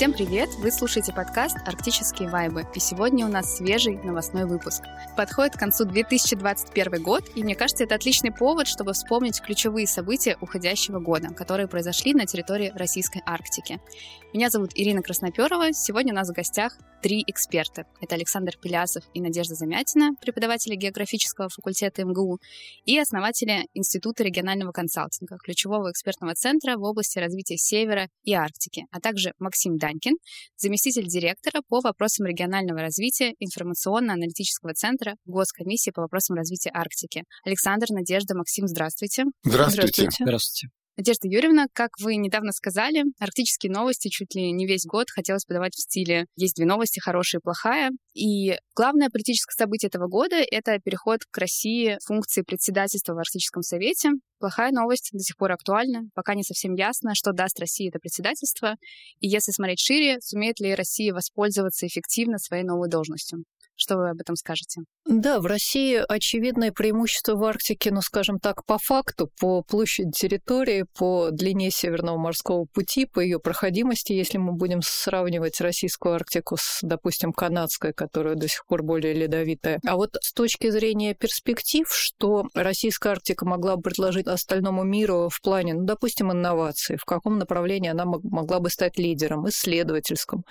Всем привет! Вы слушаете подкаст «Арктические вайбы», и сегодня у нас свежий новостной выпуск. Подходит к концу 2021 год, и мне кажется, это отличный повод, чтобы вспомнить ключевые события уходящего года, которые произошли на территории Российской Арктики. Меня зовут Ирина Красноперова. Сегодня у нас в гостях три эксперта. Это Александр Пелясов и Надежда Замятина, преподаватели географического факультета МГУ, и основатели Института регионального консалтинга, ключевого экспертного центра в области развития Севера и Арктики, а также Максим Данькин, заместитель директора по вопросам регионального развития информационно-аналитического центра Госкомиссии по вопросам развития Арктики. Александр, Надежда, Максим, здравствуйте. Здравствуйте. Здравствуйте. Здравствуйте. Надежда Юрьевна, как вы недавно сказали, арктические новости чуть ли не весь год хотелось подавать в стиле «есть две новости, хорошая и плохая». И главное политическое событие этого года — это переход к России функции председательства в Арктическом совете. Плохая новость до сих пор актуальна. Пока не совсем ясно, что даст России это председательство. И если смотреть шире, сумеет ли Россия воспользоваться эффективно своей новой должностью. Что вы об этом скажете? Да, в России очевидное преимущество в Арктике, ну, скажем так, по факту, по площади территории, по длине Северного морского пути, по ее проходимости, если мы будем сравнивать российскую Арктику с, допустим, канадской, которая до сих пор более ледовитая. А вот с точки зрения перспектив, что российская Арктика могла бы предложить остальному миру в плане, ну, допустим, инноваций, в каком направлении она могла бы стать лидером, исследовательском,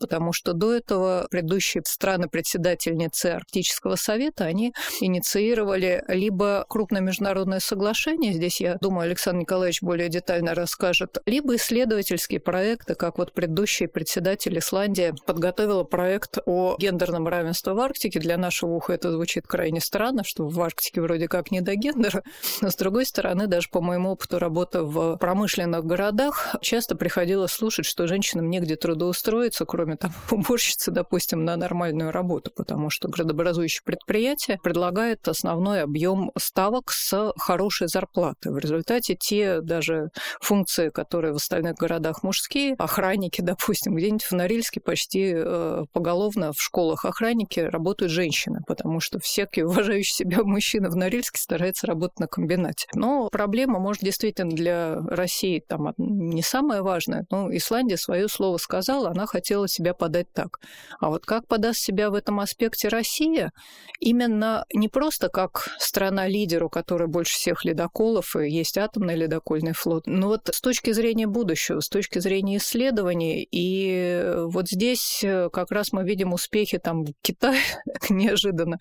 потому что до этого предыдущие страны-председательницы Арктического совета, они инициировали либо крупное международное соглашение, здесь, я думаю, Александр Николаевич более детально расскажет, либо исследовательские проекты, как вот предыдущий председатель Исландии подготовила проект о гендерном равенстве в Арктике. Для нашего уха это звучит крайне странно, что в Арктике вроде как не до гендера, но с другой стороны, даже по моему опыту работы в промышленных городах, часто приходилось слушать, что женщинам негде трудоустроиться, кроме там уборщицы, допустим, на нормальную работу, потому что градообразующее предприятие предлагает основной объем ставок с хорошей зарплатой. В результате те даже функции, которые в остальных городах мужские, охранники, допустим, где-нибудь в Норильске почти э, поголовно в школах охранники работают женщины, потому что всякий уважающий себя мужчина в Норильске старается работать на комбинате. Но проблема, может, действительно для России там не самая важная, но Исландия свое слово сказала, она хотела себя подать так. А вот как подаст себя в этом аспекте Россия, именно не просто как страна-лидер, у которой больше всех ледоколов, и есть атомный ледокольный флот, но вот с точки зрения будущего, с точки зрения исследований, и вот здесь э, как раз мы видим успехи там Китая неожиданно,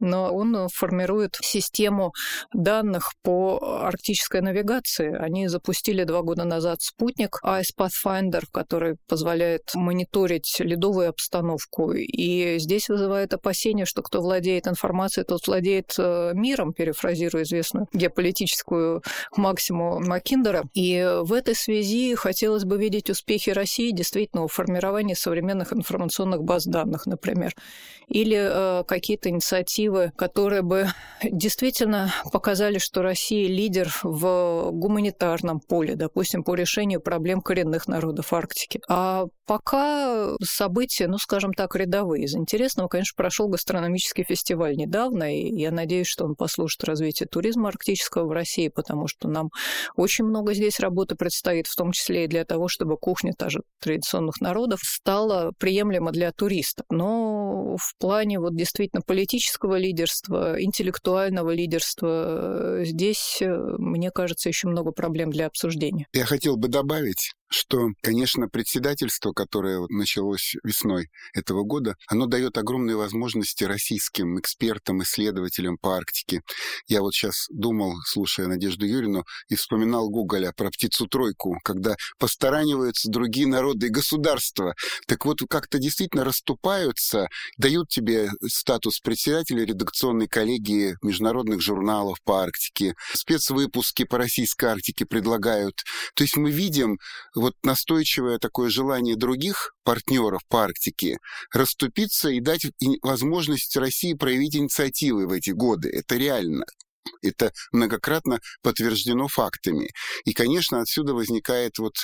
но он формирует систему данных по арктической навигации. Они запустили два года назад спутник Ice Pathfinder, который позволяет мониторить ледовую обстановку. И здесь вызывает опасение, что кто владеет информацией, тот владеет э, миром, перефразируя известную геополитическую максиму Маккиндера. И в этой связи хотелось бы видеть успехи России действительно в формировании современных информационных баз данных, например, или э, какие-то инициативы, которые бы действительно показали, что Россия лидер в гуманитарном поле, допустим, по решению проблем коренных народов Арктики. А пока события, ну, скажем так, рядовые. Из интересного, конечно, прошел гастрономический фестиваль недавно, и я надеюсь, что он послужит развитию туризма арктического в России, потому что нам очень много здесь работы предстоит, в том числе и для того, чтобы кухня даже традиционных народов стала приемлема для туристов. Но в плане вот действительно политического лидерства, интеллектуального лидерства, здесь, мне кажется, еще много проблем для обсуждения. Я хотел бы добавить, что, конечно, председательство, которое началось весной этого года, оно дает огромные возможности российским экспертам, исследователям по Арктике. Я вот сейчас думал, слушая Надежду Юрину, и вспоминал Гоголя про птицу-тройку, когда постараниваются другие народы и государства. Так вот, как-то действительно расступаются, дают тебе статус председателя редакционной коллегии международных журналов по Арктике, спецвыпуски по российской Арктике предлагают. То есть мы видим вот настойчивое такое желание других партнеров по Арктике расступиться и дать возможность России проявить инициативы в эти годы. Это реально. Это многократно подтверждено фактами. И, конечно, отсюда возникает вот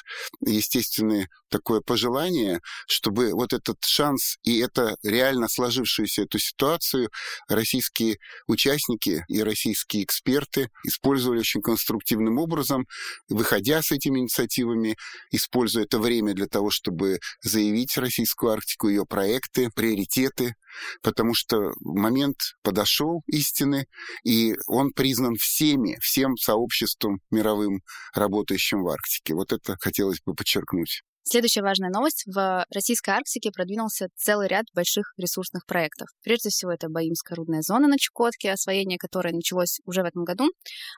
естественное такое пожелание, чтобы вот этот шанс и это реально сложившуюся эту ситуацию российские участники и российские эксперты использовали очень конструктивным образом, выходя с этими инициативами, используя это время для того, чтобы заявить российскую Арктику, ее проекты, приоритеты, потому что момент подошел истины, и он признан всеми, всем сообществом мировым, работающим в Арктике. Вот это хотелось бы подчеркнуть. Следующая важная новость. В российской Арктике продвинулся целый ряд больших ресурсных проектов. Прежде всего, это Баимская рудная зона на Чукотке, освоение которой началось уже в этом году,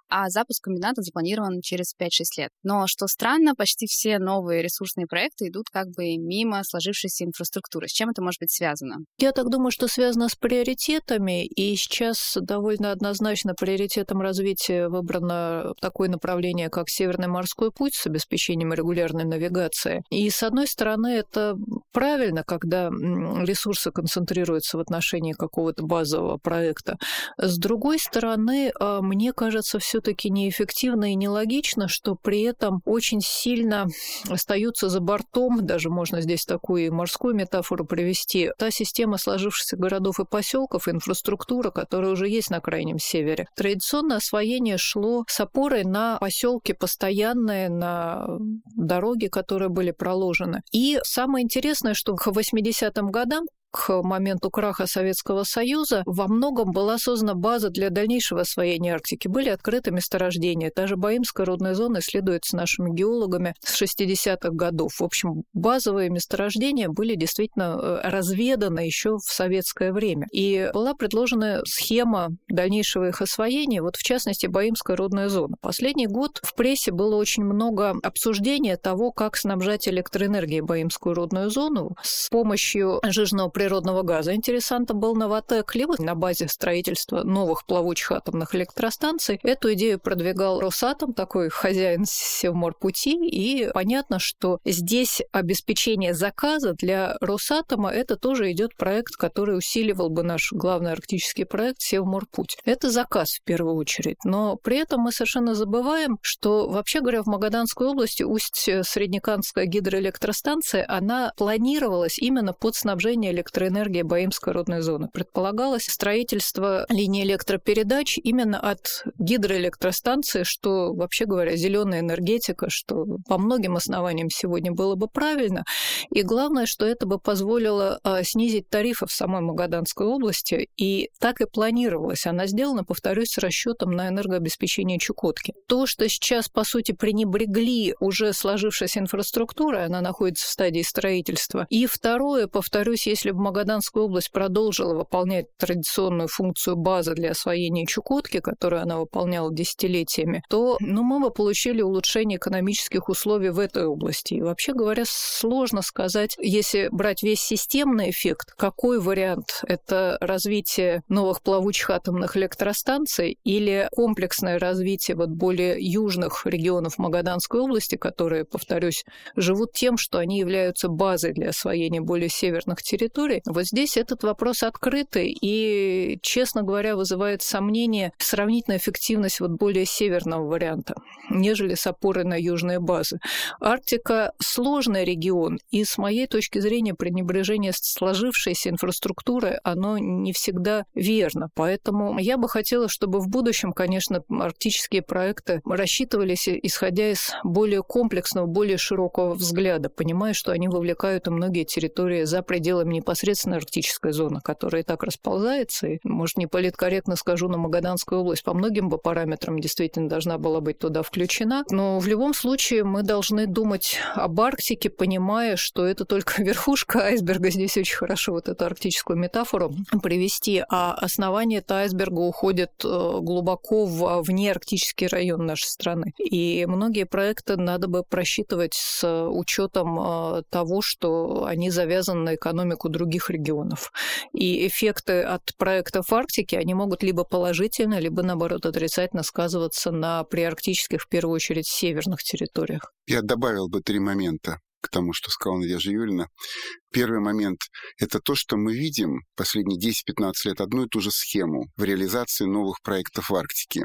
а запуск комбината запланирован через 5-6 лет. Но, что странно, почти все новые ресурсные проекты идут как бы мимо сложившейся инфраструктуры. С чем это может быть связано? Я так думаю, что связано с приоритетами, и сейчас довольно однозначно приоритетом развития выбрано такое направление, как Северный морской путь с обеспечением регулярной навигации. И, с одной стороны, это правильно, когда ресурсы концентрируются в отношении какого-то базового проекта. С другой стороны, а, мне кажется, все таки неэффективно и нелогично, что при этом очень сильно остаются за бортом, даже можно здесь такую морскую метафору привести, та система сложившихся городов и поселков, инфраструктура, которая уже есть на Крайнем Севере. Традиционное освоение шло с опорой на поселки постоянные, на дороги, которые были проложены. И самое интересное, что к 80-м годам к моменту краха Советского Союза во многом была создана база для дальнейшего освоения Арктики. Были открыты месторождения. Та же Баимская рудная зона исследуется нашими геологами с 60-х годов. В общем, базовые месторождения были действительно э, разведаны еще в советское время. И была предложена схема дальнейшего их освоения, вот в частности Баимская рудная зона. Последний год в прессе было очень много обсуждения того, как снабжать электроэнергией Баимскую рудную зону с помощью жижного природного газа. Интересантом был Новотек либо на базе строительства новых плавучих атомных электростанций. Эту идею продвигал Росатом, такой хозяин Севморпути, и понятно, что здесь обеспечение заказа для Росатома это тоже идет проект, который усиливал бы наш главный арктический проект Севморпуть. Это заказ в первую очередь, но при этом мы совершенно забываем, что вообще говоря, в Магаданской области Усть-Среднеканская гидроэлектростанция, она планировалась именно под снабжение электроэнергией электроэнергия Баимской родной зоны. Предполагалось строительство линии электропередач именно от гидроэлектростанции, что, вообще говоря, зеленая энергетика, что по многим основаниям сегодня было бы правильно. И главное, что это бы позволило а, снизить тарифы в самой Магаданской области. И так и планировалось. Она сделана, повторюсь, с расчетом на энергообеспечение Чукотки. То, что сейчас, по сути, пренебрегли уже сложившейся инфраструктурой, она находится в стадии строительства. И второе, повторюсь, если бы Магаданская область продолжила выполнять традиционную функцию базы для освоения Чукотки, которую она выполняла десятилетиями, то ну, мы бы получили улучшение экономических условий в этой области. И вообще говоря, сложно сказать, если брать весь системный эффект, какой вариант – это развитие новых плавучих атомных электростанций или комплексное развитие вот более южных регионов Магаданской области, которые, повторюсь, живут тем, что они являются базой для освоения более северных территорий, культуре. Вот здесь этот вопрос открытый и, честно говоря, вызывает сомнение сравнительная эффективность вот более северного варианта, нежели с опорой на южные базы. Арктика – сложный регион, и с моей точки зрения пренебрежение сложившейся инфраструктурой, оно не всегда верно. Поэтому я бы хотела, чтобы в будущем, конечно, арктические проекты рассчитывались, исходя из более комплексного, более широкого взгляда, понимая, что они вовлекают и многие территории за пределами непосредственно непосредственно арктическая зона, которая и так расползается. И, может, не политкорректно скажу, но Магаданская область по многим бы параметрам действительно должна была быть туда включена. Но в любом случае мы должны думать об Арктике, понимая, что это только верхушка айсберга. Здесь очень хорошо вот эту арктическую метафору привести. А основание этого айсберга уходит э, глубоко в внеарктический район нашей страны. И многие проекты надо бы просчитывать с учетом э, того, что они завязаны на экономику других регионов. И эффекты от проектов в Арктике, они могут либо положительно, либо, наоборот, отрицательно сказываться на приарктических, в первую очередь, северных территориях. Я добавил бы три момента к тому, что сказала Надежда Юрьевна. Первый момент – это то, что мы видим последние 10-15 лет одну и ту же схему в реализации новых проектов в Арктике.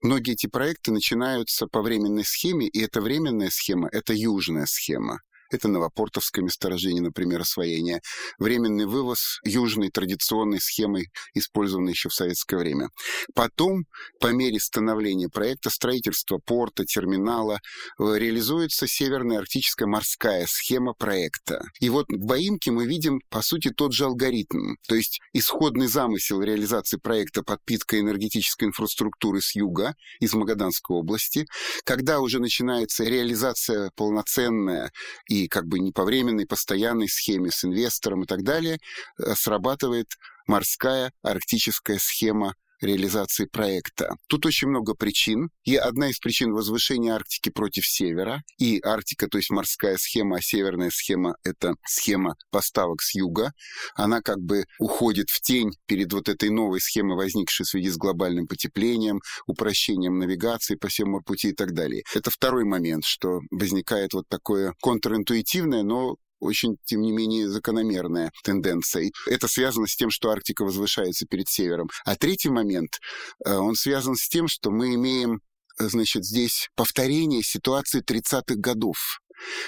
Многие эти проекты начинаются по временной схеме, и эта временная схема – это южная схема. Это Новопортовское месторождение, например, освоение. Временный вывоз южной традиционной схемой, использованной еще в советское время. Потом, по мере становления проекта, строительства порта, терминала, э, реализуется Северная Арктическая морская схема проекта. И вот в Баимке мы видим, по сути, тот же алгоритм. То есть исходный замысел реализации проекта подпитка энергетической инфраструктуры с юга, из Магаданской области. Когда уже начинается реализация полноценная и и как бы не по временной, постоянной схеме с инвестором и так далее, э, срабатывает морская арктическая схема реализации проекта. Тут очень много причин. И одна из причин возвышения Арктики против севера. И Арктика, то есть морская схема, а северная схема — это схема поставок с юга. Она как бы уходит в тень перед вот этой новой схемой, возникшей в связи с глобальным потеплением, упрощением навигации по всем морпути и так далее. Это второй момент, что возникает вот такое контринтуитивное, но очень, тем не менее, закономерная тенденция. Это связано с тем, что Арктика возвышается перед севером. А третий момент, э, он связан с тем, что мы имеем э, значит, здесь повторение ситуации 30-х годов.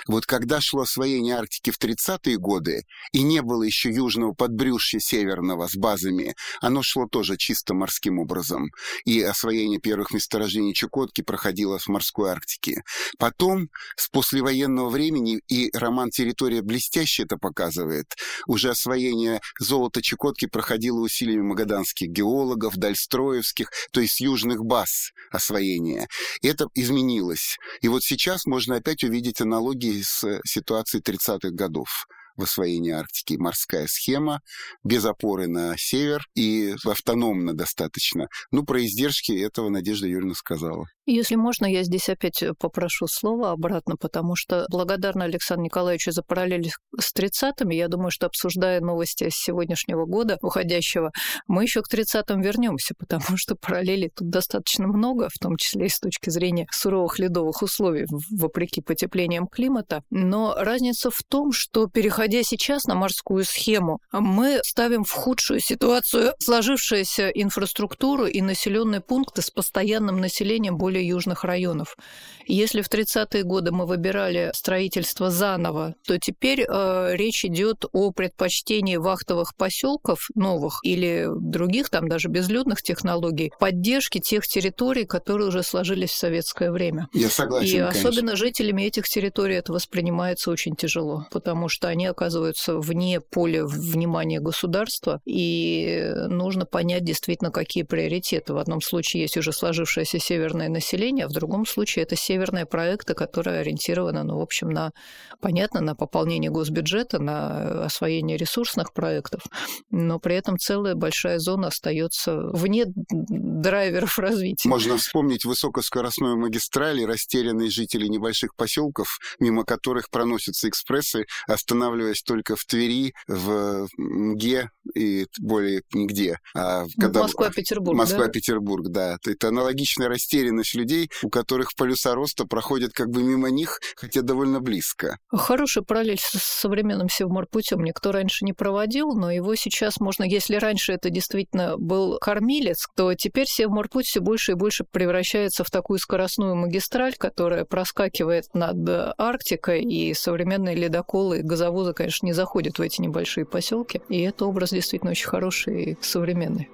Вот когда шло освоение Арктики в 30-е годы, и не было еще южного подбрюшья северного с базами, оно шло тоже чисто морским образом. И освоение первых месторождений Чукотки проходило в морской Арктике. Потом, с послевоенного времени, и роман «Территория блестящая» это показывает, уже освоение золота Чукотки проходило усилиями магаданских геологов, дальстроевских, то есть южных баз освоения. Это изменилось. И вот сейчас можно опять увидеть аналогию аналогии с ситуацией 30-х годов в освоении Арктики. Морская схема, без опоры на север и автономно достаточно. Ну, про издержки этого Надежда Юрьевна сказала. Если можно, я здесь опять э, попрошу слово обратно, потому что благодарна Александру Николаевичу за параллели с 30-ми. Я думаю, что обсуждая новости с сегодняшнего года уходящего, мы еще к 30-м вернемся, потому что параллелей тут достаточно много, в том числе и с точки зрения суровых ледовых условий, вопреки потеплениям климата. Но разница в том, что переходя сейчас на морскую схему, мы ставим в худшую ситуацию сложившуюся инфраструктуру и населенные пункты с постоянным населением более более южных районов. Если в 30-е годы мы выбирали строительство заново, то теперь э, речь идет о предпочтении вахтовых поселков новых или других, там даже безлюдных технологий, поддержки тех территорий, которые уже сложились в советское время. Я согласен. И конечно. особенно жителями этих территорий это воспринимается очень тяжело, потому что они оказываются вне поля внимания государства, и нужно понять действительно, какие приоритеты. В одном случае есть уже сложившееся северное население, населения, в другом случае это северные проекты, которые ориентированы, ну, в общем, на, понятно, на пополнение госбюджета, на освоение ресурсных проектов, но при этом целая большая зона остается вне драйверов развития. Можно вспомнить высокоскоростную магистраль и растерянные жители небольших поселков, мимо которых проносятся экспрессы, останавливаясь только в Твери, в МГЕ и более нигде. А когда... Москва-Петербург, Москва-Петербург, да? да. Это аналогичная растерянность людей, у которых полюса роста проходят как бы мимо них, хотя довольно близко. Хороший параллель с современным Севморпутем никто раньше не проводил, но его сейчас можно, если раньше это действительно был кормилец, то теперь Севморпуть все больше и больше превращается в такую скоростную магистраль, которая проскакивает над Арктикой, и современные ледоколы и газовозы, конечно, не заходят в эти небольшие поселки. И это образ действительно очень хороший и современный.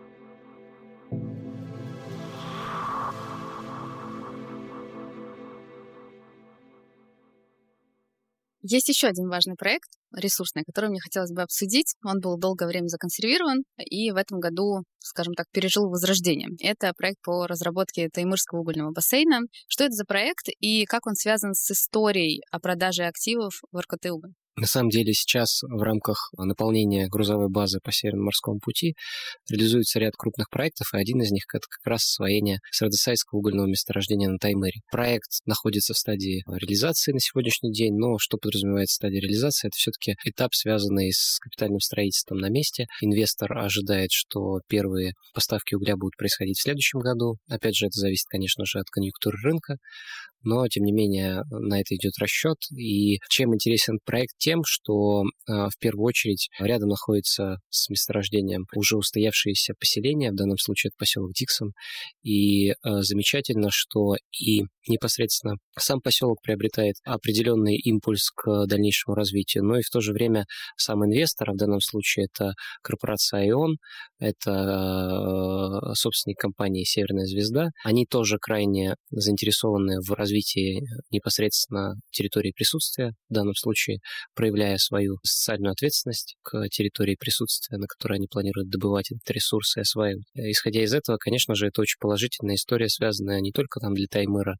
Есть еще один важный проект ресурсный, который мне хотелось бы обсудить. Он был долгое время законсервирован и в этом году, скажем так, пережил возрождение. Это проект по разработке Таймырского угольного бассейна. Что это за проект и как он связан с историей о продаже активов в РКТ-Уголь? На самом деле сейчас в рамках наполнения грузовой базы по Северному морскому пути реализуется ряд крупных проектов, и один из них — это как раз освоение Средосайского угольного месторождения на Таймыре. Проект находится в стадии реализации на сегодняшний день, но что подразумевает стадия реализации? Это все-таки этап, связанный с капитальным строительством на месте. Инвестор ожидает, что первые поставки угля будут происходить в следующем году. Опять же, это зависит, конечно же, от конъюнктуры рынка. Но, тем не менее, на это идет расчет. И чем интересен проект? Тем, что в первую очередь рядом находится с месторождением уже устоявшиеся поселения, в данном случае это поселок Диксон. И замечательно, что и непосредственно сам поселок приобретает определенный импульс к дальнейшему развитию, но и в то же время сам инвестор, а в данном случае это корпорация ION, это э, собственник компании «Северная звезда», они тоже крайне заинтересованы в развитии непосредственно территории присутствия, в данном случае проявляя свою социальную ответственность к территории присутствия, на которой они планируют добывать этот ресурс и осваивать. Исходя из этого, конечно же, это очень положительная история, связанная не только там для Таймыра,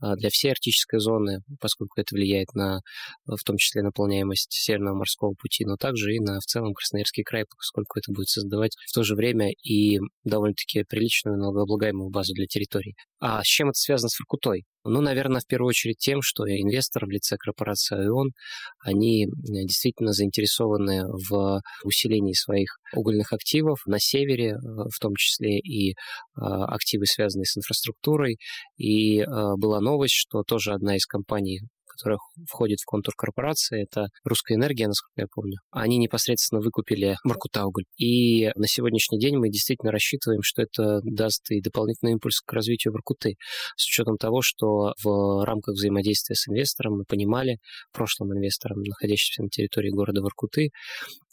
а для всей арктической зоны, поскольку это влияет на, в том числе, наполняемость Северного морского пути, но также и на в целом Красноярский край, поскольку это будет создавать в то же время и довольно-таки приличную налогооблагаемую базу для территорий. А с чем это связано с Воркутой? Ну, наверное, в первую очередь тем, что инвесторы в лице корпорации ООН, они действительно заинтересованы в усилении своих угольных активов на севере, э, в том числе и э, активы, связанные с инфраструктурой. И э, была новость, что тоже одна из компаний, которая входит в контур корпорации, это «Русская энергия», насколько я помню. Они непосредственно выкупили Маркутауголь. И на сегодняшний день мы действительно рассчитываем, что это даст и дополнительный импульс к развитию Воркуты, с учетом того, что в рамках взаимодействия с инвестором мы понимали, прошлым инвестором, находящимся на территории города Воркуты,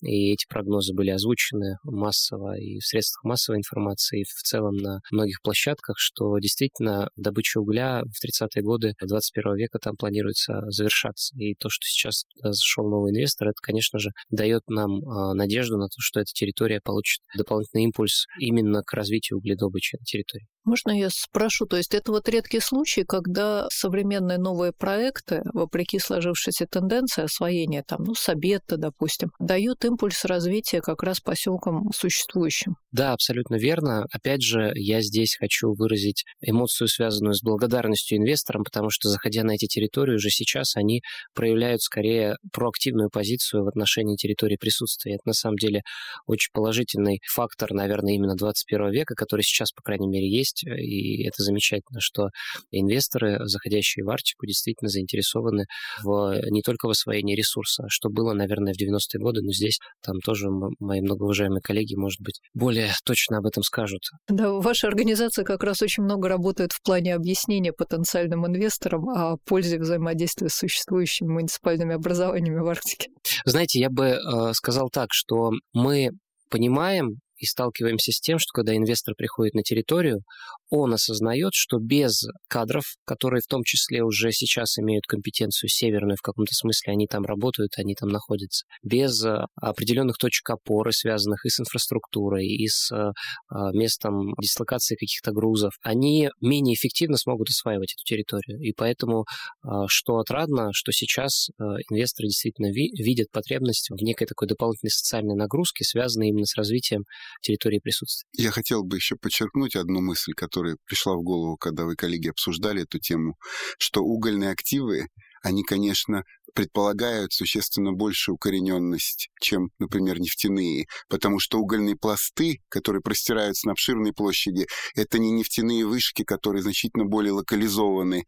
и эти прогнозы были озвучены массово и в средствах массовой информации, и в целом на многих площадках, что действительно добыча угля в 30-е годы 21 века там планируется завершаться. И то, что сейчас зашел новый инвестор, это, конечно же, дает нам а, надежду на то, что эта территория получит дополнительный импульс именно к развитию угледобычи на территории. Можно я спрошу, то есть это вот редкий случай, когда современные новые проекты, вопреки сложившейся тенденции освоения, там, ну, Сабетта, допустим, дают импульс развития как раз поселкам существующим? Да, абсолютно верно. Опять же, я здесь хочу выразить эмоцию, связанную с благодарностью инвесторам, потому что, заходя на эти территории, уже сейчас они проявляют скорее проактивную позицию в отношении территории присутствия. Это, на самом деле, очень положительный фактор, наверное, именно 21 века, который сейчас, по крайней мере, есть есть, э, и это замечательно, что инвесторы, заходящие в Арктику, действительно заинтересованы в, не только в освоении ресурса, что было, наверное, в 90-е годы, но здесь там тоже мои многоуважаемые коллеги, может быть, более точно об этом скажут. Да, ваша организация как раз очень много работает в плане объяснения потенциальным инвесторам о пользе взаимодействия с существующими муниципальными образованиями в Арктике. Знаете, я бы э, сказал так, что мы понимаем и сталкиваемся с тем, что когда инвестор приходит на территорию, он осознает, что без кадров, которые в том числе уже сейчас имеют компетенцию северную в каком-то смысле, они там работают, они там находятся, без э, определенных точек опоры, связанных и с инфраструктурой, и с э, а, местом дислокации каких-то грузов, они менее эффективно смогут осваивать эту территорию. И поэтому, что отрадно, что сейчас э, инвесторы действительно видят потребность в некой такой дополнительной социальной нагрузке, связанной именно с развитием территории присутствия. Я хотел бы еще подчеркнуть одну мысль, которая пришла в голову, когда вы, коллеги, обсуждали эту тему, что угольные активы, они, конечно, предполагают существенно большую укорененность, чем, например, нефтяные, потому что угольные пласты, которые простираются на обширной площади, это не нефтяные вышки, которые значительно более локализованы.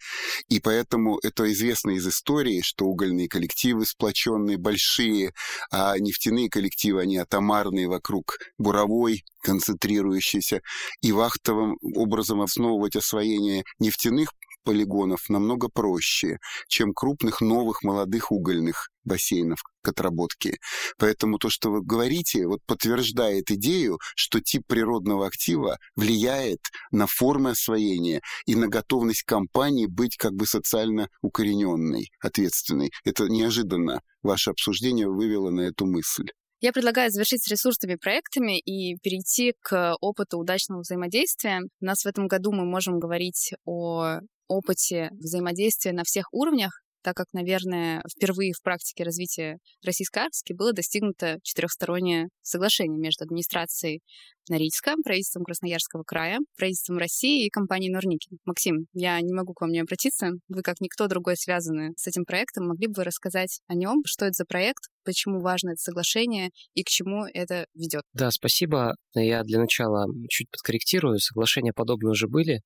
И поэтому это известно из истории, что угольные коллективы сплоченные, большие, а нефтяные коллективы, они атомарные вокруг буровой, концентрирующиеся, и вахтовым образом основывать освоение нефтяных полигонов намного проще, чем крупных новых молодых угольных бассейнов к отработке. Поэтому то, что вы говорите, вот подтверждает идею, что тип природного актива влияет на формы освоения и на готовность компании быть как бы социально укорененной, ответственной. Это неожиданно. Ваше обсуждение вывело на эту мысль. Я предлагаю завершить с ресурсными проектами и перейти к опыту удачного взаимодействия. У нас в этом году мы можем говорить о опыте взаимодействия на всех уровнях, так как, наверное, впервые в практике развития российской Арктики было достигнуто четырехстороннее соглашение между администрацией Норильска, правительством Красноярского края, правительством России и компанией Норникель. Максим, я не могу к вам не обратиться. Вы, как никто другой, связаны с этим проектом. Могли бы вы рассказать о нем? Что это за проект? Почему важно это соглашение и к чему это ведет. Да, спасибо. Я для начала чуть подкорректирую. Соглашения подобные уже были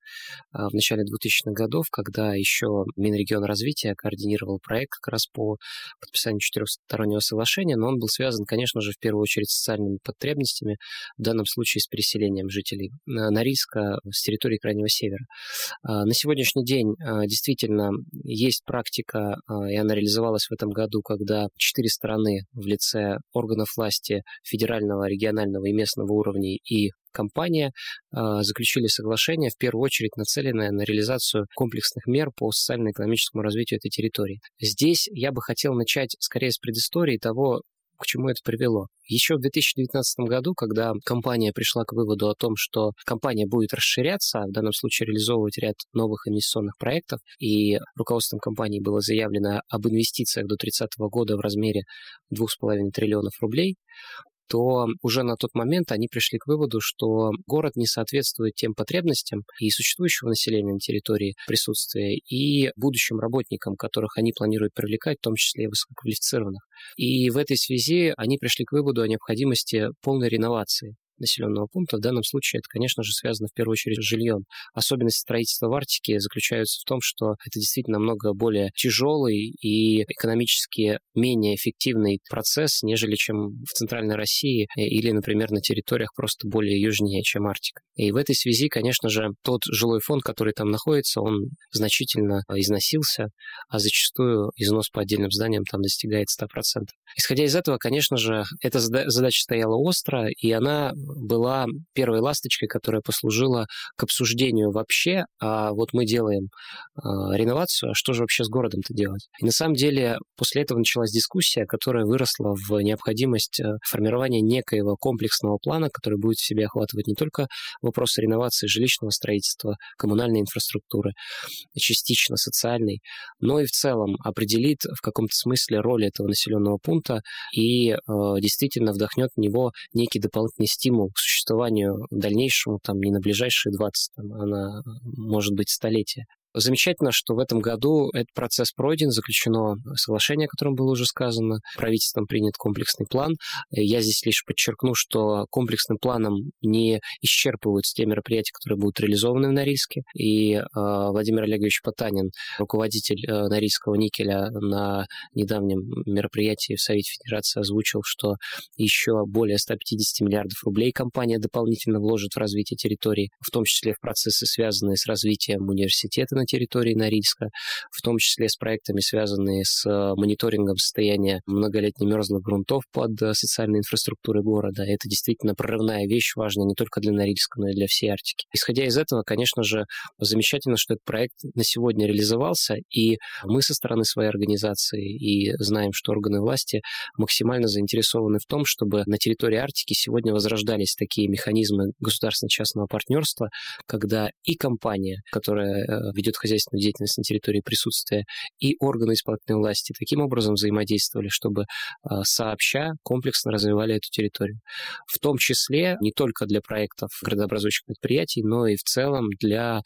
а, в начале 2000-х годов, когда еще Минрегион развития координировал проект как раз по подписанию четырехстороннего соглашения, но он был связан, конечно же, в первую очередь с социальными потребностями, в данном случае с переселением жителей Норильска с территории Крайнего Севера. А, на сегодняшний день а, действительно есть практика, и она реализовалась в этом году, когда четыре стороны в лице органов власти федерального, регионального и местного уровней и компания э, заключили соглашение, в первую очередь нацеленное на реализацию комплексных мер по социально-экономическому развитию этой территории. Здесь я бы хотел начать скорее с предыстории того, к чему это привело. Еще в 2019 году, когда компания пришла к выводу о том, что компания будет расширяться, в данном случае реализовывать ряд новых инвестиционных проектов, и руководством компании было заявлено об инвестициях до 30 года в размере 2,5 триллионов рублей, то уже на тот момент они пришли к выводу, что город не соответствует тем потребностям и существующего населения на территории присутствия, и будущим работникам, которых они планируют привлекать, в том числе и высококвалифицированных. И в этой связи они пришли к выводу о необходимости полной реновации населенного пункта. В данном случае это, конечно же, связано в первую очередь с жильем. Особенность строительства в Арктике заключается в том, что это действительно намного более тяжелый и экономически менее эффективный процесс, нежели чем в Центральной России или, например, на территориях просто более южнее, чем Арктика. И в этой связи, конечно же, тот жилой фонд, который там находится, он значительно износился, а зачастую износ по отдельным зданиям там достигает 100%. Исходя из этого, конечно же, эта задача стояла остро, и она была первой ласточкой, которая послужила к обсуждению вообще, а вот мы делаем э, реновацию, а что же вообще с городом-то делать? И на самом деле после этого началась дискуссия, которая выросла в необходимость э, формирования некоего комплексного плана, который будет в себе охватывать не только вопросы реновации жилищного строительства, коммунальной инфраструктуры, частично социальной, но и в целом определит в каком-то смысле роль этого населенного пункта и э, действительно вдохнет в него некий дополнительный стимул стимул к существованию дальнейшему, там, не на ближайшие 20, там, а на, может быть, столетия. Замечательно, что в этом году этот процесс пройден, заключено соглашение, о котором было уже сказано, правительством принят комплексный план. Я здесь лишь подчеркну, что комплексным планом не исчерпываются те мероприятия, которые будут реализованы в Норильске. И э, Владимир Олегович Потанин, руководитель э, Норильского никеля, на недавнем мероприятии в Совете Федерации озвучил, что еще более 150 миллиардов рублей компания дополнительно вложит в развитие территории, в том числе в процессы, связанные с развитием университета на территории Норильска, в том числе с проектами, связанные с э, мониторингом состояния многолетних мерзлых грунтов под э, социальной инфраструктурой города. Это действительно прорывная вещь, важная не только для Норильска, но и для всей Арктики. Исходя из этого, конечно же, замечательно, что этот проект на сегодня реализовался, и мы со стороны своей организации и знаем, что органы власти максимально заинтересованы в том, чтобы на территории Арктики сегодня возрождались такие механизмы государственно-частного партнерства, когда и компания, которая э, ведет ведет хозяйственную деятельность на территории присутствия, и органы исполнительной власти таким образом взаимодействовали, чтобы а, сообща комплексно развивали эту территорию. В том числе не только для проектов градообразующих предприятий, но и в целом для а,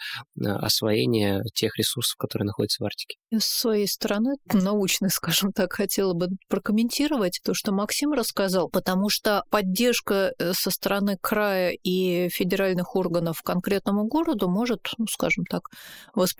освоения тех ресурсов, которые находятся в Арктике. С своей стороны, научной, скажем так, хотела бы прокомментировать то, что Максим рассказал, потому что поддержка э, со стороны края и федеральных органов конкретному городу может, ну, скажем так, восприниматься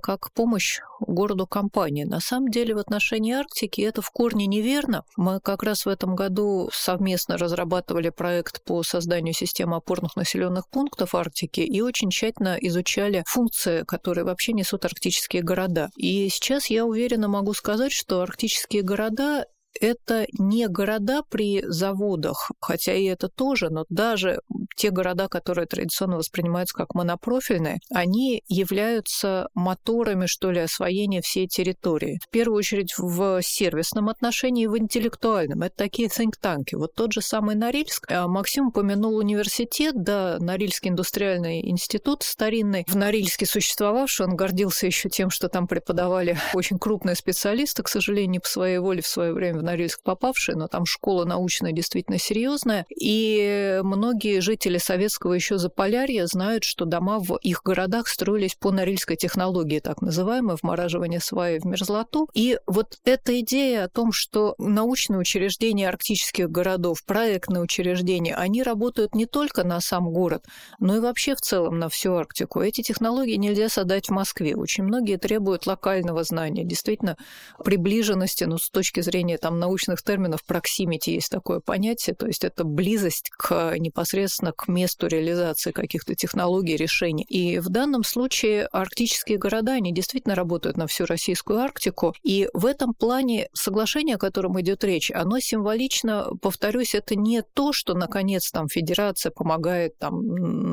как помощь городу компании. На самом деле в отношении Арктики это в корне неверно. Мы как раз в этом году совместно разрабатывали проект по созданию системы опорных населенных пунктов Арктики и очень тщательно изучали функции, которые вообще несут арктические города. И сейчас я уверенно могу сказать, что арктические города это не города при заводах, хотя и это тоже, но даже те города, которые традиционно воспринимаются как монопрофильные, они являются моторами, что ли, освоения всей территории. В первую очередь в сервисном отношении и в интеллектуальном. Это такие think-танки. Вот тот же самый Норильск. А Максим упомянул университет, да, Норильский индустриальный институт старинный. В Норильске существовавший, он гордился еще тем, что там преподавали очень крупные специалисты, к сожалению, по своей воле в свое время в Норильск попавшие, но там школа научная действительно серьезная. И многие жители советского еще Заполярья знают, что дома в их городах строились по норильской технологии, так называемой, вмораживание сваи в мерзлоту. И вот эта идея о том, что научные учреждения арктических городов, проектные учреждения, они работают не только на сам город, но и вообще в целом на всю Арктику. Эти технологии нельзя создать в Москве. Очень многие требуют локального знания, действительно приближенности, ну, с точки зрения там научных терминов, проксимити есть такое понятие, то есть это близость к непосредственно к месту реализации каких-то технологий, решений. И в данном случае арктические города, они действительно работают на всю российскую Арктику, и в этом плане соглашение, о котором идет речь, оно символично, повторюсь, это не то, что наконец там федерация помогает там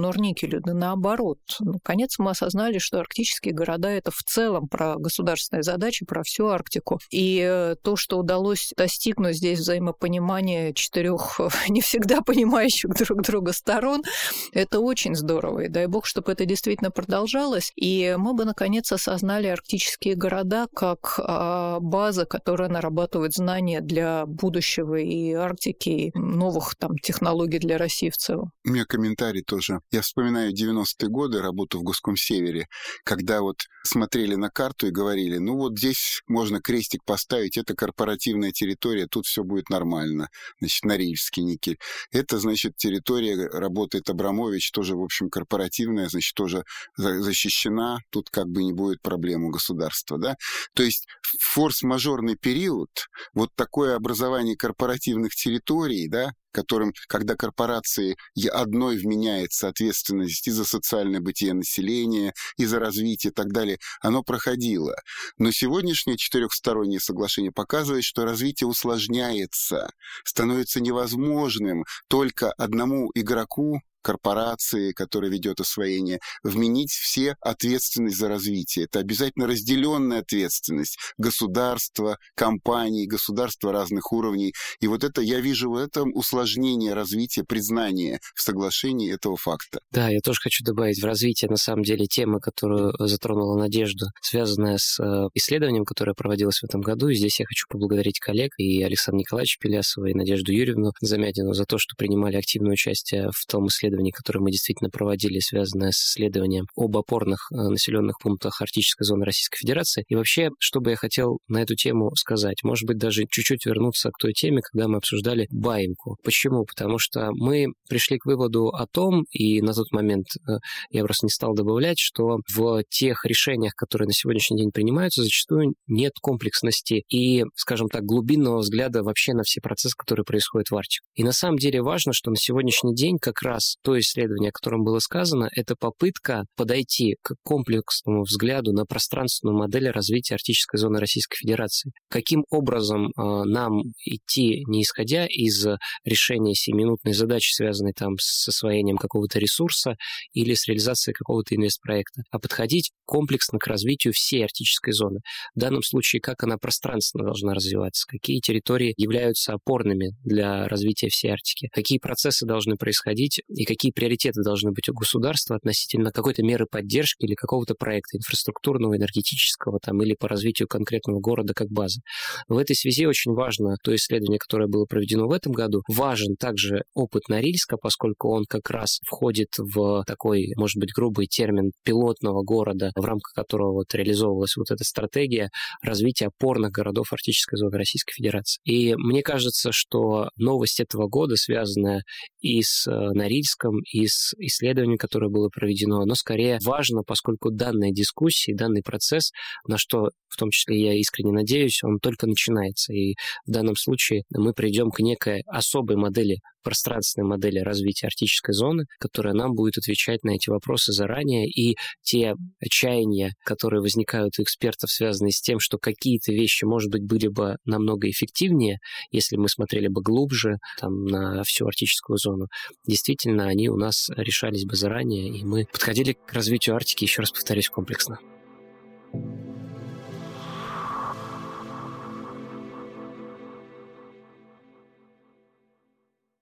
Норникелю, да наоборот. Наконец мы осознали, что арктические города это в целом про государственные задачи, про всю Арктику. И э, то, что удалось достигнуть здесь взаимопонимания четырех не всегда понимающих друг друга сторон, это очень здорово. И дай бог, чтобы это действительно продолжалось. И мы бы наконец осознали арктические города как а, база, которая нарабатывает знания для будущего и Арктики, и новых там технологий для России в целом. У меня комментарий тоже. Я вспоминаю 90-е годы, работу в Госкомсевере, когда вот смотрели на карту и говорили, ну вот здесь можно крестик поставить, это корпоративная территория, тут все будет нормально. Значит, Норильский никель. Это, значит, территория, работает Абрамович, тоже, в общем, корпоративная, значит, тоже защищена, тут как бы не будет проблем у государства, да. То есть форс-мажорный период, вот такое образование корпоративных территорий, да, которым, когда корпорации одной вменяется ответственность и за социальное бытие населения, и за развитие и так далее, оно проходило. Но сегодняшнее четырехстороннее соглашение показывает, что развитие усложняется, становится невозможным только одному игроку корпорации, которая ведет освоение, вменить все ответственность за развитие. Это обязательно разделенная ответственность государства, компаний, государства разных уровней. И вот это я вижу в этом усложнение развития, признание в соглашении этого факта. Да, я тоже хочу добавить в развитие, на самом деле, темы, которую затронула Надежда, связанная с э, исследованием, которое проводилось в этом году. И здесь я хочу поблагодарить коллег и Александра Николаевича Пелясова, и Надежду Юрьевну Замятину за то, что принимали активное участие в том исследовании, исследований, которые мы действительно проводили, связанное с исследованием об опорных э, населенных пунктах Арктической зоны Российской Федерации. И вообще, что бы я хотел на эту тему сказать? Может быть, даже чуть-чуть вернуться к той теме, когда мы обсуждали Баимку. Почему? Потому что мы пришли к выводу о том, и на тот момент э, я просто не стал добавлять, что в тех решениях, которые на сегодняшний день принимаются, зачастую нет комплексности и, скажем так, глубинного взгляда вообще на все процессы, которые происходят в Арктике. И на самом деле важно, что на сегодняшний день как раз то исследование, о котором было сказано, это попытка подойти к комплексному взгляду на пространственную модель развития арктической зоны Российской Федерации. Каким образом э, нам идти, не исходя из решения семиминутной задачи, связанной там с освоением какого-то ресурса или с реализацией какого-то инвестпроекта, а подходить комплексно к развитию всей арктической зоны. В данном случае, как она пространственно должна развиваться, какие территории являются опорными для развития всей Арктики, какие процессы должны происходить и какие приоритеты должны быть у государства относительно какой-то меры поддержки или какого-то проекта инфраструктурного, энергетического там, или по развитию конкретного города как базы. В этой связи очень важно то исследование, которое было проведено в этом году. Важен также опыт Норильска, поскольку он как раз входит в такой, может быть, грубый термин пилотного города, в рамках которого вот реализовывалась вот эта стратегия развития опорных городов Арктической зоны Российской Федерации. И мне кажется, что новость этого года, связанная и с э, Норильском, итогам из исследований, которое было проведено, но скорее важно, поскольку данная дискуссия, данный процесс, на что в том числе я искренне надеюсь, он только начинается. И в данном случае мы придем к некой особой модели пространственной модели развития арктической зоны, которая нам будет отвечать на эти вопросы заранее, и те отчаяния, которые возникают у экспертов, связанные с тем, что какие-то вещи, может быть, были бы намного эффективнее, если мы смотрели бы глубже там, на всю арктическую зону, действительно, они у нас решались бы заранее, и мы подходили к развитию Арктики, еще раз повторюсь, комплексно.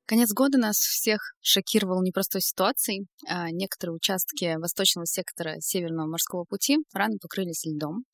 Конец года нас всех шокировал непростой ситуацией. А некоторые участки восточного сектора Северного морского пути рано покрылись льдом,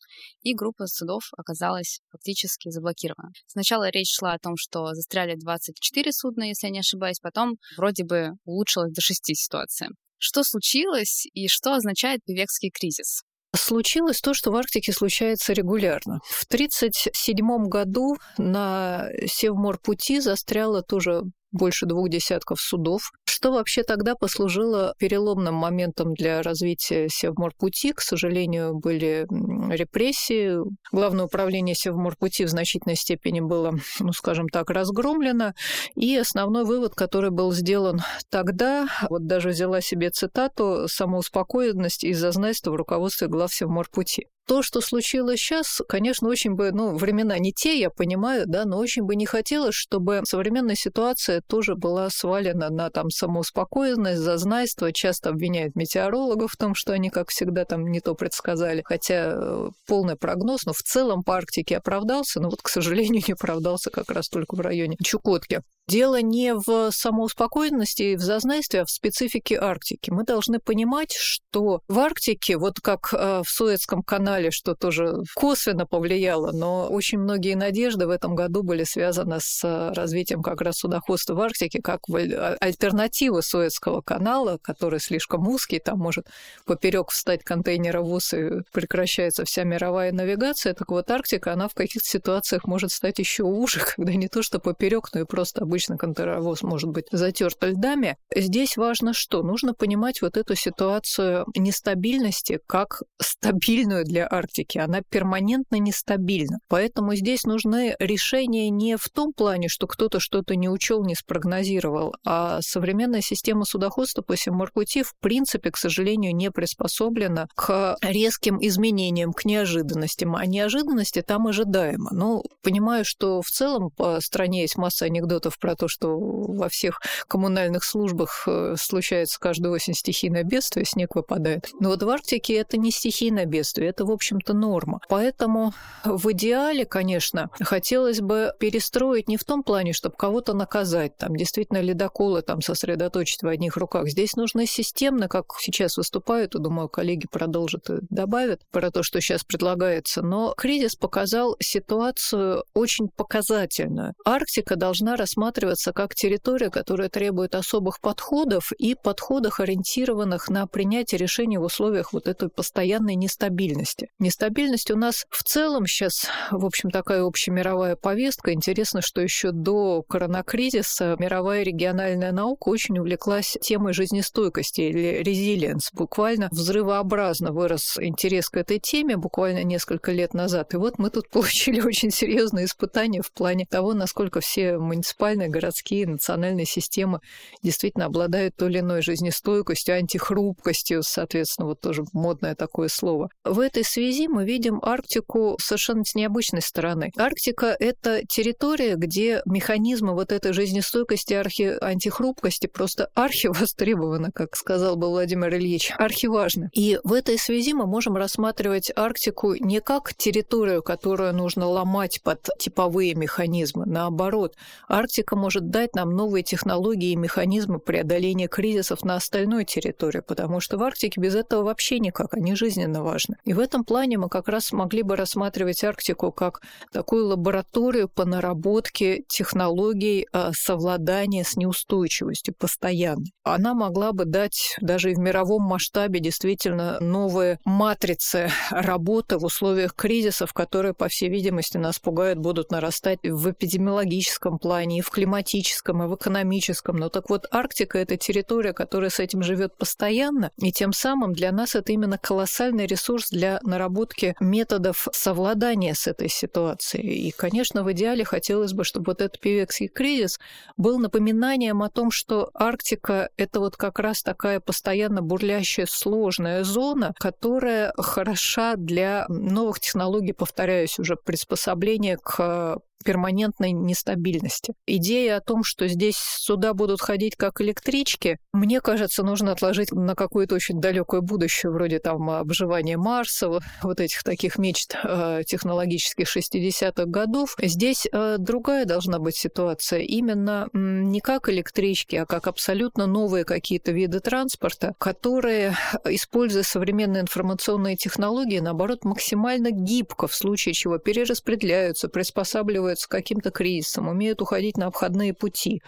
и группа судов оказалась фактически заблокирована. Сначала речь шла о том, что застряли 24 судна, если я не ошибаюсь, потом вроде бы улучшилась до 6 ситуация. Что случилось и что означает певекский кризис? Случилось то, что в Арктике случается регулярно. В 1937 году на Севморпути застряло тоже больше двух десятков судов, что вообще тогда послужило переломным моментом для развития Севморпути. К сожалению, были репрессии. Главное управление Севморпути в значительной степени было, ну, скажем так, разгромлено. И основной вывод, который был сделан тогда, вот даже взяла себе цитату, самоуспокоенность и зазнайство в руководстве глав Севморпути. То, что случилось сейчас, конечно, очень бы, ну, времена не те, я понимаю, да, но очень бы не хотелось, чтобы современная ситуация тоже была свалена на там самоуспокоенность, зазнайство. Часто обвиняют метеорологов в том, что они, как всегда, там не то предсказали. Хотя э, полный прогноз, но в целом по Арктике оправдался, но вот, к сожалению, не оправдался как раз только в районе Чукотки. Дело не в самоуспокоенности и в зазнайстве, а в специфике Арктики. Мы должны понимать, что в Арктике, вот как э, в Суэцком канале, что тоже косвенно повлияло, но очень многие надежды в этом году были связаны с э, развитием как раз судоходства в Арктике, как а, альтернатива Суэцкого канала, который слишком узкий, там может поперек встать контейнеровоз и прекращается вся мировая навигация. Так вот, Арктика, она в каких-то ситуациях может стать еще уже, когда не то что поперек, но и просто обычно контейнеровоз может быть затерт льдами. Здесь важно что? Нужно понимать вот эту ситуацию нестабильности как стабильную для Арктики. Она перманентно нестабильна. Поэтому здесь нужны решения не в том плане, что кто-то что-то не учел, не спрогнозировал, а современная система судоходства по Симмаркути в принципе, к сожалению, не приспособлена к резким изменениям, к неожиданностям. А неожиданности там ожидаемо. Но понимаю, что в целом по стране есть масса анекдотов про то, что во всех коммунальных службах э, случается каждую осень стихийное бедствие, снег выпадает. Но вот в Арктике это не стихийное бедствие, это, в общем-то, норма. Поэтому в идеале, конечно, хотелось бы перестроить не в том плане, чтобы кого-то наказать, там действительно ледоколы там сосредоточить в одних руках. Здесь нужно системно, как сейчас выступают, и, думаю, коллеги продолжат и добавят про то, что сейчас предлагается. Но кризис показал ситуацию очень показательную. Арктика должна рассматривать рассматриваться как территория, которая требует особых подходов и подходов, ориентированных на принятие решений в условиях вот этой постоянной нестабильности. Нестабильность у нас в целом сейчас, в общем, такая общемировая повестка. Интересно, что еще до коронакризиса мировая региональная наука очень увлеклась темой жизнестойкости или резилиенс. Буквально взрывообразно вырос интерес к этой теме буквально несколько лет назад. И вот мы тут получили очень серьезные испытания в плане того, насколько все муниципальные городские, национальные системы действительно обладают той или иной жизнестойкостью, антихрупкостью, соответственно, вот тоже модное такое слово. В этой связи мы видим Арктику совершенно с необычной стороны. Арктика — это территория, где механизмы вот этой жизнестойкости, архи... антихрупкости просто архивостребованы, как сказал бы Владимир Ильич, архиважны. И в этой связи мы можем рассматривать Арктику не как территорию, которую нужно ломать под типовые механизмы. Наоборот, Арктика может дать нам новые технологии и механизмы преодоления кризисов на остальной территории, потому что в Арктике без этого вообще никак, они жизненно важны. И в этом плане мы как раз могли бы рассматривать Арктику как такую лабораторию по наработке технологий а, совладания с неустойчивостью постоянно. Она могла бы дать даже и в мировом масштабе действительно новые матрицы работы в условиях кризисов, которые, по всей видимости, нас пугают, будут нарастать в эпидемиологическом плане и в климатическом и в экономическом. Но так вот, Арктика — это территория, которая с этим живет постоянно, и тем самым для нас это именно колоссальный ресурс для наработки методов совладания с этой ситуацией. И, конечно, в идеале хотелось бы, чтобы вот этот певекский кризис был напоминанием о том, что Арктика — это вот как раз такая постоянно бурлящая сложная зона, которая хороша для новых технологий, повторяюсь, уже приспособления к перманентной нестабильности. Идея о том, что здесь суда будут ходить как электрички, мне кажется, нужно отложить на какое-то очень далекое будущее, вроде там обживания Марса, вот этих таких мечт э, технологических 60-х годов. Здесь э, другая должна быть ситуация. Именно не как электрички, а как абсолютно новые какие-то виды транспорта, которые, используя современные информационные технологии, наоборот, максимально гибко в случае чего перераспределяются, приспосабливаются к каким-то кризисам, умеют уходить на обходные пути.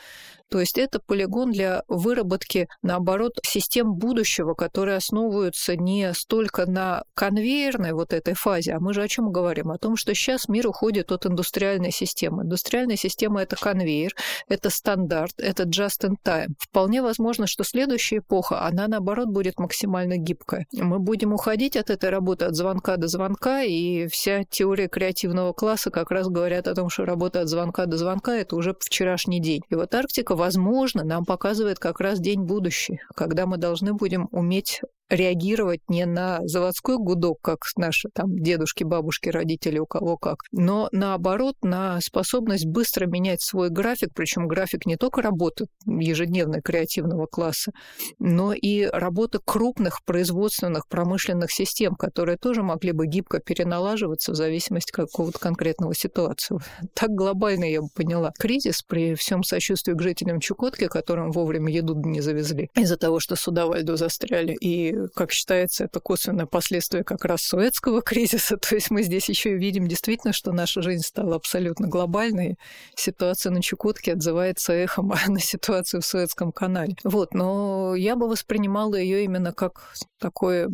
То есть это полигон для выработки, наоборот, систем будущего, которые основываются не столько на конвейерной вот этой фазе, а мы же о чем говорим? О том, что сейчас мир уходит от индустриальной системы. Индустриальная система — это конвейер, это стандарт, это just in time. Вполне возможно, что следующая эпоха, она, наоборот, будет максимально гибкая. Мы будем уходить от этой работы от звонка до звонка, и вся теория креативного класса как раз говорят о том, что работа от звонка до звонка — это уже вчерашний день. И вот Арктика возможно, нам показывает как раз день будущий, когда мы должны будем уметь реагировать не на заводской гудок, как наши там дедушки, бабушки, родители, у кого как, но наоборот на способность быстро менять свой график, причем график не только работы ежедневной креативного класса, но и работы крупных производственных промышленных систем, которые тоже могли бы гибко переналаживаться в зависимости от какого-то конкретного ситуации. Так глобально я бы поняла кризис при всем сочувствии к жителям Чукотки, которым вовремя еду не завезли из-за того, что суда во льду застряли, и как считается, это косвенное последствие как раз Суэцкого кризиса. То есть мы здесь еще и видим действительно, что наша жизнь стала абсолютно глобальной. Ситуация на Чукотке отзывается эхом на ситуацию в Суэцком канале. Вот, но я бы воспринимала ее именно как такой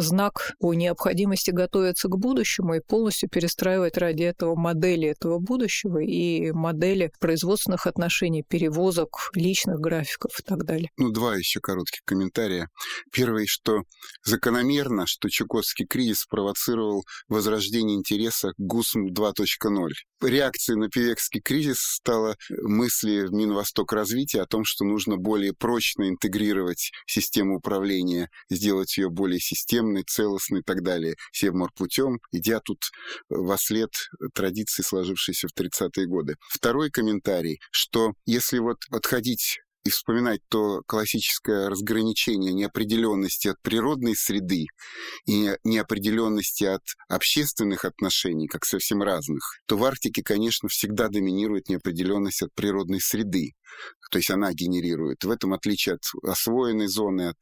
знак о необходимости готовиться к будущему и полностью перестраивать ради этого модели этого будущего и модели производственных отношений, перевозок, личных графиков и так далее. Ну, два еще коротких комментария. Первый, что что закономерно, что Чукотский кризис спровоцировал возрождение интереса к ГУСМ 2.0. Реакцией на Певекский кризис стала мысли в Минвосток развития о том, что нужно более прочно интегрировать систему управления, сделать ее более системной, целостной и так далее, Севморпутем, идя тут во след традиции, сложившейся в 30-е годы. Второй комментарий, что если вот отходить и вспоминать то классическое разграничение неопределенности от природной среды и неопределенности от общественных отношений, как совсем разных, то в Арктике, конечно, всегда доминирует неопределенность от природной среды. То есть она генерирует. В этом отличие от освоенной зоны, от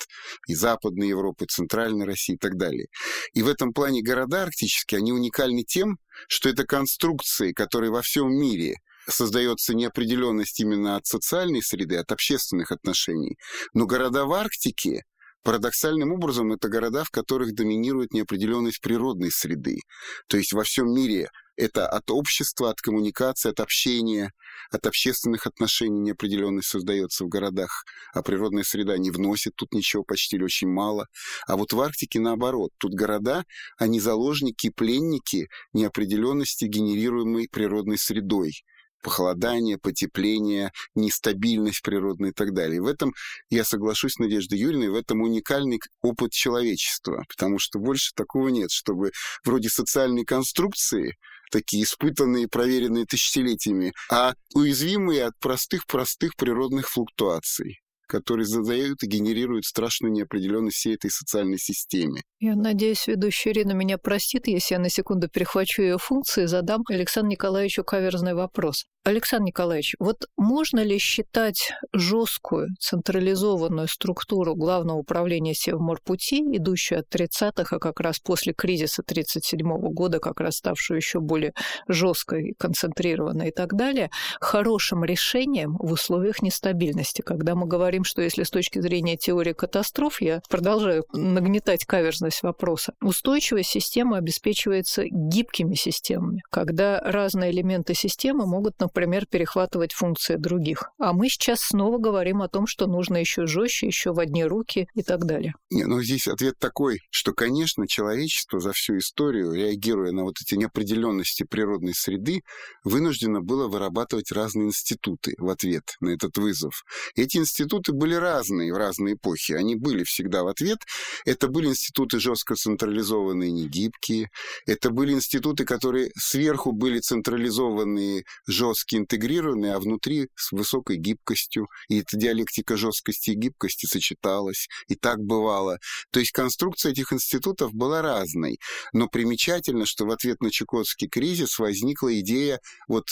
и Западной Европы, Центральной России и так далее. И в этом плане города арктические, они уникальны тем, что это конструкции, которые во всем мире создается неопределенность именно от социальной среды, от общественных отношений. Но города в Арктике, Парадоксальным образом, это города, в которых доминирует неопределенность природной среды. То есть во всем мире это от общества, от коммуникации, от общения, от общественных отношений неопределенность создается в городах, а природная среда не вносит тут ничего почти или очень мало. А вот в Арктике наоборот. Тут города, они заложники, пленники неопределенности, генерируемой природной средой похолодание, потепление, нестабильность природная и так далее. В этом, я соглашусь с Надеждой Юрьевной, в этом уникальный опыт человечества, потому что больше такого нет, чтобы вроде социальной конструкции, такие испытанные, проверенные тысячелетиями, а уязвимые от простых-простых природных флуктуаций которые задают и генерируют страшную неопределенность всей этой социальной системе. Я надеюсь, ведущая Ирина меня простит, если я на секунду перехвачу ее функции и задам Александру Николаевичу каверзный вопрос. Александр Николаевич, вот можно ли считать жесткую централизованную структуру Главного управления Севморпути, идущую от 30-х, а как раз после кризиса 37 -го года, как раз ставшую еще более жесткой, концентрированной и так далее, хорошим решением в условиях нестабильности? Когда мы говорим, что если с точки зрения теории катастроф, я продолжаю нагнетать каверзность вопроса, устойчивая система обеспечивается гибкими системами, когда разные элементы системы могут на например, перехватывать функции других. А мы сейчас снова говорим о том, что нужно еще жестче, еще в одни руки и так далее. Не, ну здесь ответ такой, что, конечно, человечество за всю историю, реагируя на вот эти неопределенности природной среды, вынуждено было вырабатывать разные институты в ответ на этот вызов. Эти институты были разные в разные эпохи. Они были всегда в ответ. Это были институты жестко централизованные, негибкие. Это были институты, которые сверху были централизованные, жесткие, интегрированные, а внутри с высокой гибкостью. И эта диалектика жесткости и гибкости сочеталась. И так бывало. То есть конструкция этих институтов была разной. Но примечательно, что в ответ на Чукотский кризис возникла идея вот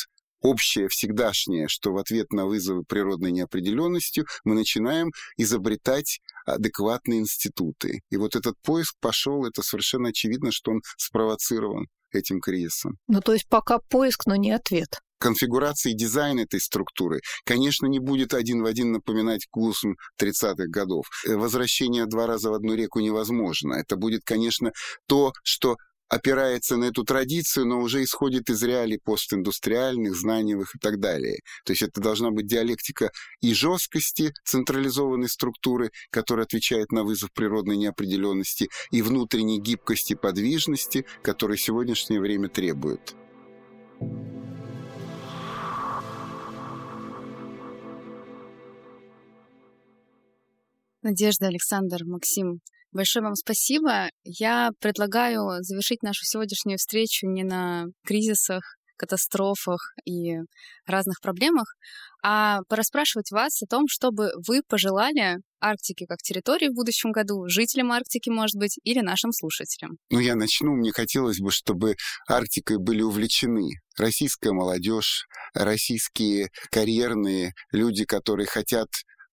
общее, всегдашнее, что в ответ на вызовы природной неопределенностью мы начинаем изобретать адекватные институты. И вот этот поиск пошел, это совершенно очевидно, что он спровоцирован этим кризисом. Ну, то есть пока поиск, но не ответ конфигурация и дизайн этой структуры, конечно, не будет один в один напоминать КУСМ 30-х годов. Возвращение два раза в одну реку невозможно. Это будет, конечно, то, что опирается на эту традицию, но уже исходит из реалий постиндустриальных, знаниевых и так далее. То есть это должна быть диалектика и жесткости централизованной структуры, которая отвечает на вызов природной неопределенности, и внутренней гибкости, подвижности, которые сегодняшнее время требуют. Надежда, Александр, Максим, большое вам спасибо. Я предлагаю завершить нашу сегодняшнюю встречу не на кризисах, катастрофах и разных проблемах, а пораспрашивать вас о том, чтобы вы пожелали Арктике как территории в будущем году, жителям Арктики, может быть, или нашим слушателям? Ну, я начну. Мне хотелось бы, чтобы Арктикой были увлечены российская молодежь, российские карьерные люди, которые хотят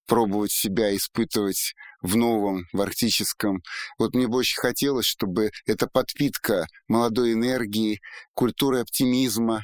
пробовать себя, испытывать в новом, в арктическом. Вот мне бы очень хотелось, чтобы эта подпитка молодой энергии, культуры оптимизма,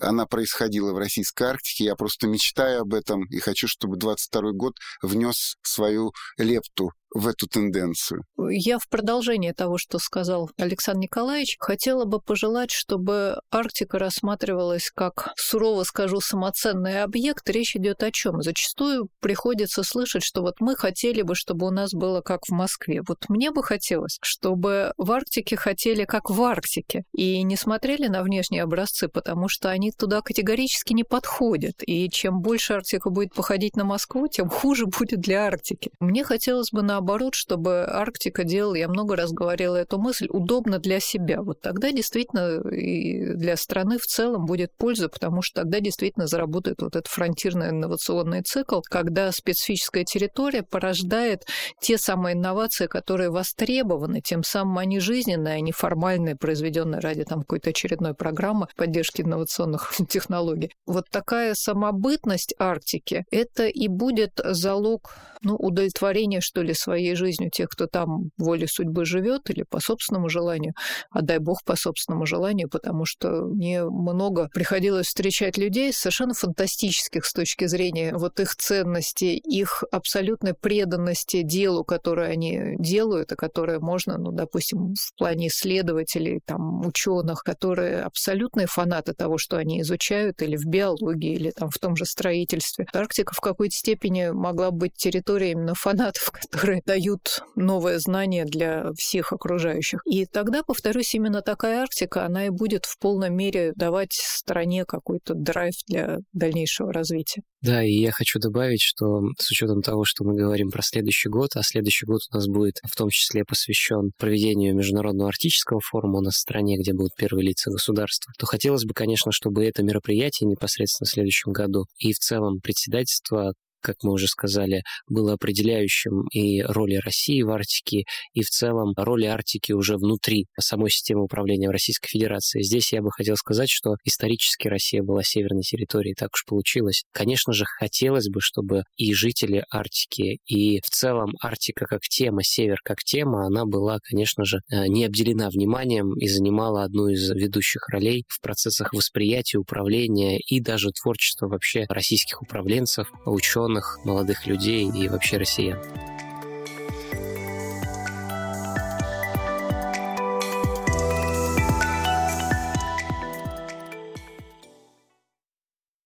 она происходила в Российской Арктике. Я просто мечтаю об этом и хочу, чтобы 22 год внес свою лепту в эту тенденцию. Я в продолжение того, что сказал Александр Николаевич, хотела бы пожелать, чтобы Арктика рассматривалась как, сурово скажу, самоценный объект. Речь идет о чем? Зачастую приходится слышать, что вот мы хотели бы, чтобы у нас было как в Москве. Вот мне бы хотелось, чтобы в Арктике хотели как в Арктике и не смотрели на внешние образцы, потому что они туда категорически не подходят. И чем больше Арктика будет походить на Москву, тем хуже будет для Арктики. Мне хотелось бы наоборот наоборот, чтобы Арктика делала, я много раз говорила эту мысль, удобно для себя. Вот тогда действительно и для страны в целом будет польза, потому что тогда действительно заработает вот этот фронтирный инновационный цикл, когда специфическая территория порождает те самые инновации, которые востребованы, тем самым они жизненные, а не формальные, произведенные ради там какой-то очередной программы поддержки инновационных технологий. Вот такая самобытность Арктики – это и будет залог ну, удовлетворения, что ли, своей жизнью тех, кто там волей судьбы живет или по собственному желанию, а дай бог по собственному желанию, потому что мне много приходилось встречать людей совершенно фантастических с точки зрения вот их ценности, их абсолютной преданности делу, которое они делают, и которое можно, ну, допустим, в плане исследователей, там, ученых, которые абсолютные фанаты того, что они изучают, или в биологии, или там в том же строительстве. Арктика в какой-то степени могла быть территорией именно фанатов, которые дают новое знание для всех окружающих. И тогда, повторюсь, именно такая Арктика, она и будет в полной мере давать стране какой-то драйв для дальнейшего развития. Да, и я хочу добавить, что с учетом того, что мы говорим про следующий год, а следующий год у нас будет в том числе посвящен проведению Международного арктического форума в стране, где будут первые лица государства, то хотелось бы, конечно, чтобы это мероприятие непосредственно в следующем году и в целом председательство как мы уже сказали, было определяющим и роли России в Арктике, и в целом роли Арктики уже внутри самой системы управления в Российской Федерации. Здесь я бы хотел сказать, что исторически Россия была северной территорией, так уж получилось. Конечно же, хотелось бы, чтобы и жители Арктики, и в целом Арктика как тема, север как тема, она была, конечно же, э, не обделена вниманием и занимала одну из ведущих ролей в процессах восприятия, управления и даже творчества вообще российских управленцев, ученых, молодых людей и вообще россиян.